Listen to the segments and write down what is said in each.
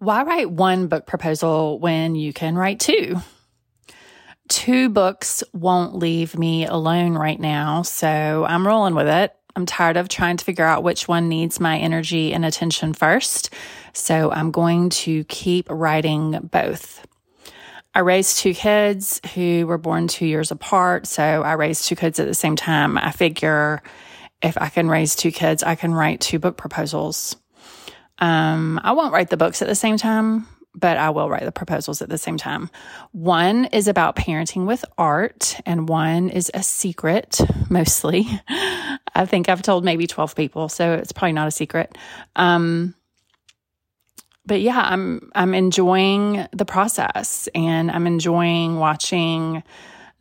Why write one book proposal when you can write two? Two books won't leave me alone right now, so I'm rolling with it. I'm tired of trying to figure out which one needs my energy and attention first, so I'm going to keep writing both. I raised two kids who were born two years apart, so I raised two kids at the same time. I figure if I can raise two kids, I can write two book proposals. Um, I won't write the books at the same time, but I will write the proposals at the same time. One is about parenting with art, and one is a secret, mostly. I think I've told maybe 12 people, so it's probably not a secret. Um, but yeah, I'm I'm enjoying the process and I'm enjoying watching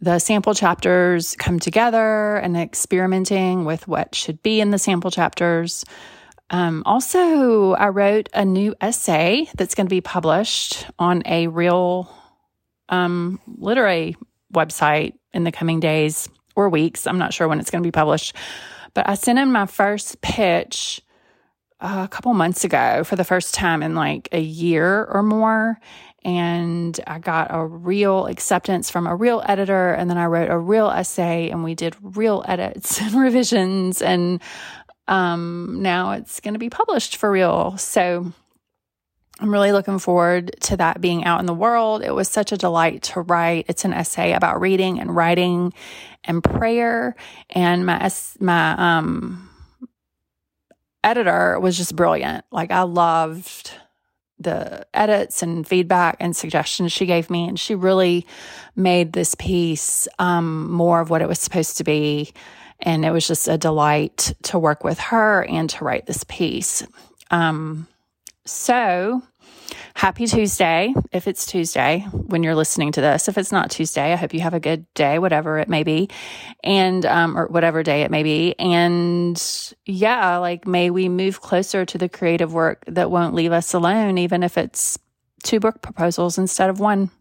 the sample chapters come together and experimenting with what should be in the sample chapters. Um, also, I wrote a new essay that's going to be published on a real um, literary website in the coming days or weeks. I'm not sure when it's going to be published, but I sent in my first pitch uh, a couple months ago for the first time in like a year or more. And I got a real acceptance from a real editor. And then I wrote a real essay and we did real edits and revisions. And um, now it's going to be published for real. So I'm really looking forward to that being out in the world. It was such a delight to write. It's an essay about reading and writing and prayer. And my, my, um, editor was just brilliant. Like I loved the edits and feedback and suggestions she gave me. And she really made this piece um, more of what it was supposed to be. And it was just a delight to work with her and to write this piece. Um, so, happy Tuesday if it's Tuesday when you're listening to this. If it's not Tuesday, I hope you have a good day, whatever it may be, and um, or whatever day it may be. And yeah, like may we move closer to the creative work that won't leave us alone, even if it's two book proposals instead of one.